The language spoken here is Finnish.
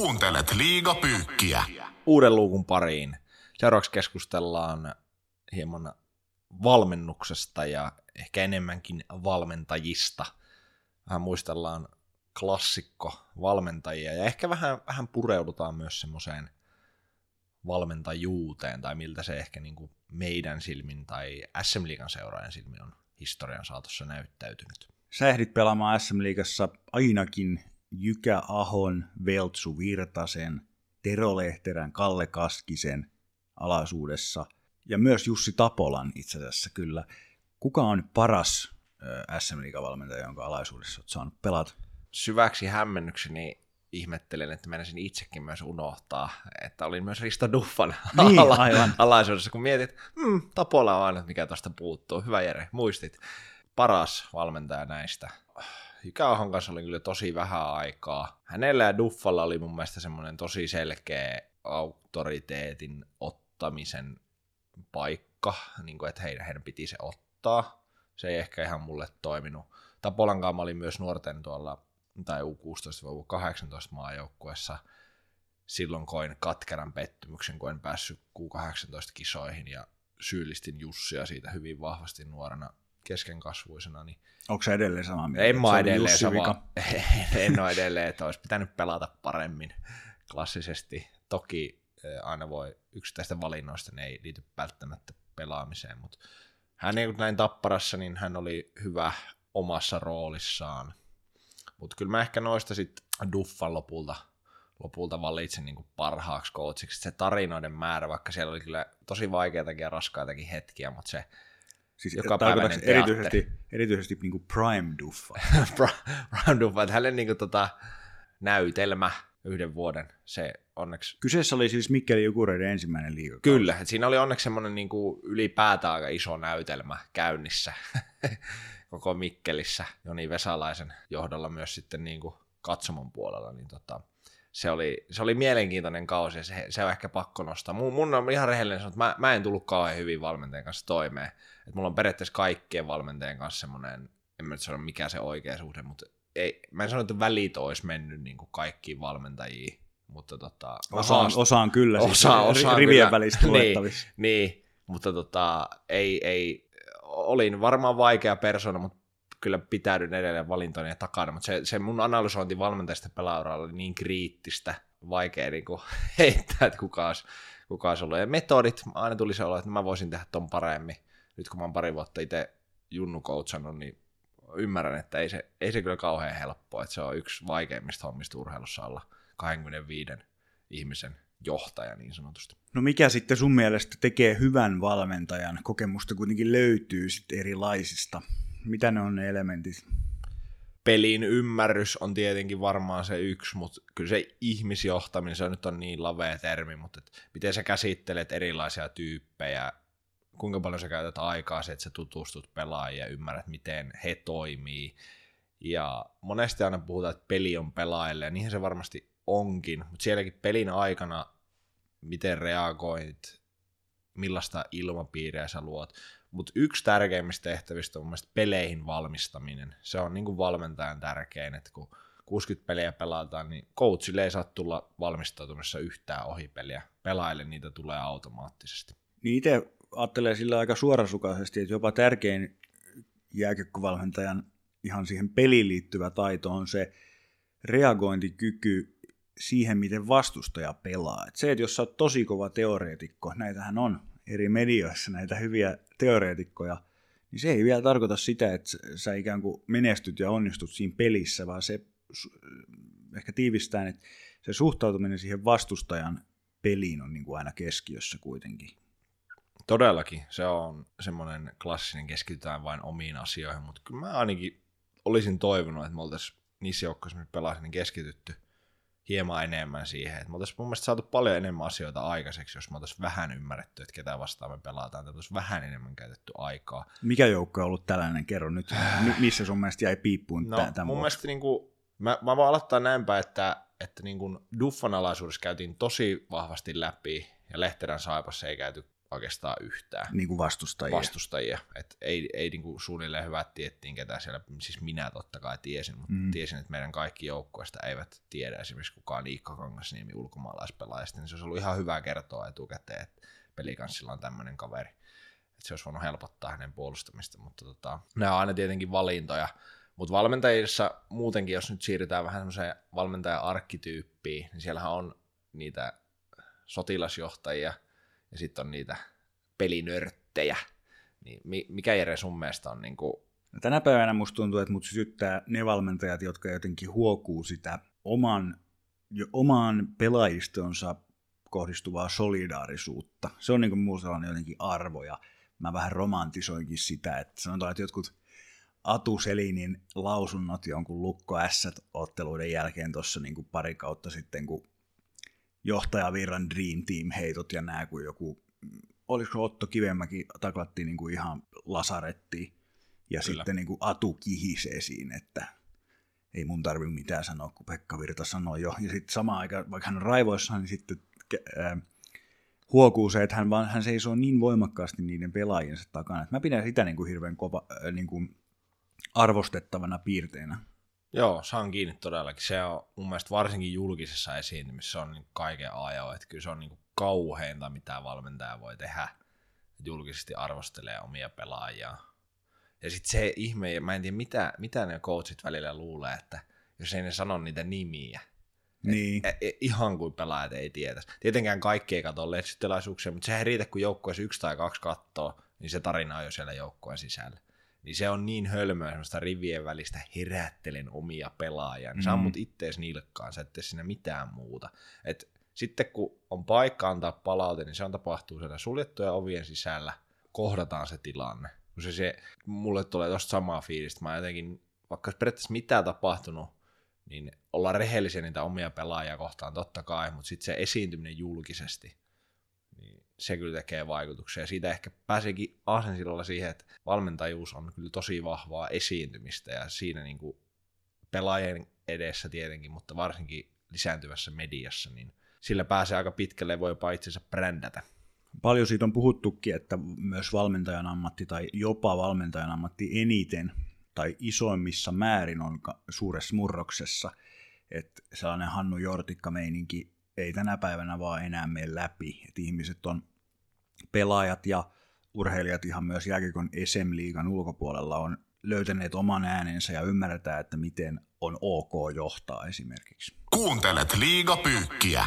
Kuuntelet liigapyykkiä. Uuden luukun pariin. Seuraavaksi keskustellaan hieman valmennuksesta ja ehkä enemmänkin valmentajista. Vähän muistellaan klassikko valmentajia ja ehkä vähän, vähän pureudutaan myös semmoiseen valmentajuuteen tai miltä se ehkä niin kuin meidän silmin tai SM Liigan seuraajan silmin on historian saatossa näyttäytynyt. Sä ehdit pelaamaan SM Liigassa ainakin Jykä Ahon, Veltsu Virtasen, Tero Lehterän, Kalle Kaskisen alaisuudessa ja myös Jussi Tapolan itse asiassa kyllä. Kuka on paras SM valmentaja jonka alaisuudessa olet saanut pelata? Syväksi hämmennykseni ihmettelen, että menisin itsekin myös unohtaa, että olin myös Risto Duffan niin, ala- aivan. alaisuudessa, kun mietit, hmm, Tapola on aina, mikä tuosta puuttuu. Hyvä Jere, muistit. Paras valmentaja näistä. Ikäahon kanssa oli kyllä tosi vähän aikaa. Hänellä ja Duffalla oli mun mielestä semmoinen tosi selkeä auktoriteetin ottamisen paikka, niin kuin, että heidän, heidän piti se ottaa. Se ei ehkä ihan mulle toiminut. Tapolan kanssa oli myös nuorten tuolla, tai U16-18 maajoukkuessa. Silloin koin katkeran pettymyksen, kun en päässyt Q18-kisoihin ja syyllistin Jussia siitä hyvin vahvasti nuorena keskenkasvuisena. Niin Onko se edelleen sama mieltä? En mä edelleen sama. en ole edelleen, että olisi pitänyt pelata paremmin klassisesti. Toki aina voi yksittäisten valinnoista, ne ei liity välttämättä pelaamiseen, mutta hän ei näin tapparassa, niin hän oli hyvä omassa roolissaan. Mutta kyllä mä ehkä noista sitten Duffan lopulta, lopulta valitsin niin parhaaksi coachiksi. Se tarinoiden määrä, vaikka siellä oli kyllä tosi vaikeitakin ja raskaitakin hetkiä, mutta se Siis joka päiväinen erityisesti, erityisesti niin kuin Prime Duffa. Prime Duffa, että hänen niin kuin, tota, näytelmä yhden vuoden, se onneksi... Kyseessä oli siis Mikkeli Jukureiden ensimmäinen liiga. Kyllä, että siinä oli onneksi semmoinen niin kuin ylipäätään aika iso näytelmä käynnissä koko Mikkelissä, Joni Vesalaisen johdolla myös sitten niin kuin katsomon puolella, niin tota, se oli, se oli mielenkiintoinen kausi ja se, se on ehkä pakko nostaa. Mun, mun on ihan rehellinen sanoa, että mä, mä en tullut kauhean hyvin valmentajan kanssa toimeen. Et mulla on periaatteessa kaikkien valmentajien kanssa semmoinen, en mä nyt sano mikä se oikea suhde, mutta ei, mä en sano, että välit olisi mennyt niin kuin kaikkiin valmentajiin, mutta tota, osaan, haast... osaan kyllä, osa, siis osaan rivien kyllä. välistä niin, niin, mutta tota, ei, ei, olin varmaan vaikea persona, mutta kyllä pitäydyn edelleen valintojen takana, mutta se, se mun analysointi valmentajista pelauralla oli niin kriittistä, vaikea niin kuin heittää, että kuka olisi, kuka olisi ollut. Ja metodit, aina tuli se olo, että mä voisin tehdä ton paremmin. Nyt kun mä oon pari vuotta itse Junnu coachannut, niin ymmärrän, että ei se, ei se kyllä kauhean helppoa, että se on yksi vaikeimmista hommista urheilussa olla 25 ihmisen johtaja niin sanotusti. No mikä sitten sun mielestä tekee hyvän valmentajan? Kokemusta kuitenkin löytyy sitten erilaisista mitä ne on ne elementit? Pelin ymmärrys on tietenkin varmaan se yksi, mutta kyllä se ihmisjohtaminen, se nyt on niin lavea termi, mutta et miten sä käsittelet erilaisia tyyppejä, kuinka paljon sä käytät aikaa se, että sä tutustut pelaajia ja ymmärrät, miten he toimii. Ja monesti aina puhutaan, että peli on pelaajille, ja niinhän se varmasti onkin, mutta sielläkin pelin aikana, miten reagoit, millaista ilmapiiriä sä luot, mutta yksi tärkeimmistä tehtävistä on mun peleihin valmistaminen. Se on niin kuin valmentajan tärkein, että kun 60 peliä pelataan, niin coachille ei saa tulla valmistautumassa yhtään ohipeliä. Pelaajille niitä tulee automaattisesti. Niin itse ajattelee sillä aika suorasukaisesti, että jopa tärkein jääkökkövalmentajan ihan siihen peliin liittyvä taito on se reagointikyky siihen, miten vastustaja pelaa. Et se, että jos sä oot tosi kova teoreetikko, näitähän on eri medioissa näitä hyviä teoreetikkoja, niin se ei vielä tarkoita sitä, että sä ikään kuin menestyt ja onnistut siinä pelissä, vaan se ehkä tiivistää, että se suhtautuminen siihen vastustajan peliin on niin kuin aina keskiössä kuitenkin. Todellakin, se on semmoinen klassinen keskitytään vain omiin asioihin, mutta kyllä mä ainakin olisin toivonut, että me oltaisiin niissä joukkoissa, missä pelasin, niin keskitytty – hieman enemmän siihen. Että me oltaisiin mun mielestä saatu paljon enemmän asioita aikaiseksi, jos me oltaisiin vähän ymmärretty, että ketä vastaan me pelataan, että oltaisiin vähän enemmän käytetty aikaa. Mikä joukko on ollut tällainen? Kerro nyt, missä sun mielestä jäi piippuun no, tämän mun vuoksi? mielestä niin kuin, mä, mä voin aloittaa näinpä, että, että niin kuin Duffan alaisuudessa käytiin tosi vahvasti läpi, ja Lehterän Saipassa ei käyty oikeastaan yhtään. Niin kuin vastustajia. Vastustajia. Et ei, ei niin kuin suunnilleen hyvät tiettiin, ketä siellä, siis minä totta kai tiesin, mutta mm. tiesin, että meidän kaikki joukkueesta eivät tiedä esimerkiksi kukaan Niikka Kangasniemi ulkomaalaispelaajista, niin se olisi ollut ihan hyvä kertoa etukäteen, että pelikanssilla on tämmöinen kaveri. Että se olisi voinut helpottaa hänen puolustamista, mutta tota, nämä on aina tietenkin valintoja. Mutta valmentajissa muutenkin, jos nyt siirrytään vähän semmoiseen valmentaja-arkkityyppiin, niin siellähän on niitä sotilasjohtajia ja sitten on niitä pelinörttejä. Niin mikä Jere sun mielestä on niin kuin... no tänä päivänä musta tuntuu, että mut sytyttää ne valmentajat, jotka jotenkin huokuu sitä oman, jo omaan pelaajistonsa kohdistuvaa solidaarisuutta. Se on niin kuin sellainen jotenkin arvo ja mä vähän romantisoinkin sitä, että sanotaan, että jotkut Atu Selinin lausunnot jonkun Lukko S-otteluiden jälkeen tuossa niin pari kautta sitten, kun johtajavirran Dream Team heitot ja nämä, kun joku, olisiko Otto Kivemäki taklattiin niin kuin ihan lasarettiin, ja Kyllä. sitten niin kuin Atu kihis esiin, että ei mun tarvi mitään sanoa, kun Pekka Virta sanoi jo. Ja sitten samaan aikaan, vaikka hän on raivoissaan, niin sitten äh, huokuu se, että hän, vaan, hän seisoo niin voimakkaasti niiden pelaajiensa takana. Että mä pidän sitä niin kuin hirveän kova, äh, niin kuin arvostettavana piirteenä. Joo, saan kiinni todellakin. Se on mun mielestä varsinkin julkisessa esiintymisessä on niin kaiken ajo, että kyllä se on niin kauheinta, mitä valmentaja voi tehdä. Julkisesti arvostelee omia pelaajia. Ja sitten se ihme, mä en tiedä mitä, mitä ne coachit välillä luulee, että jos ei ne sano niitä nimiä, niin. Et, et, ihan kuin pelaajat ei tietäisi. Tietenkään kaikki ei katso lehdistötilaisuuksia, mutta sehän riitä, kun joukkueessa yksi tai kaksi kattoo, niin se tarina on jo siellä joukkueen sisällä. Niin se on niin hölmöä semmoista rivien välistä herättelen omia pelaajia. Niin mm. sammut ittees nilkkaan, sä et tee siinä mitään muuta. Et sitten kun on paikka antaa palaute, niin se on tapahtuu siellä suljettuja ovien sisällä, kohdataan se tilanne. Kun se, se mulle tulee tosta samaa fiilistä, mä jotenkin, vaikka periaatteessa mitään tapahtunut, niin olla rehellisiä niitä omia pelaajia kohtaan totta kai, mutta sitten se esiintyminen julkisesti, se kyllä tekee vaikutuksia. Siitä ehkä pääseekin asensillalla siihen, että valmentajuus on kyllä tosi vahvaa esiintymistä ja siinä niin kuin pelaajien edessä tietenkin, mutta varsinkin lisääntyvässä mediassa, niin sillä pääsee aika pitkälle ja voi jopa itsensä brändätä. Paljon siitä on puhuttukin, että myös valmentajan ammatti tai jopa valmentajan ammatti eniten tai isoimmissa määrin on suuressa murroksessa, että sellainen Hannu Jortikka-meininki ei tänä päivänä vaan enää mene läpi, että ihmiset on pelaajat ja urheilijat ihan myös jääkikon SM-liigan ulkopuolella on löytäneet oman äänensä ja ymmärretään, että miten on ok johtaa esimerkiksi. Kuuntelet liigapyykkiä.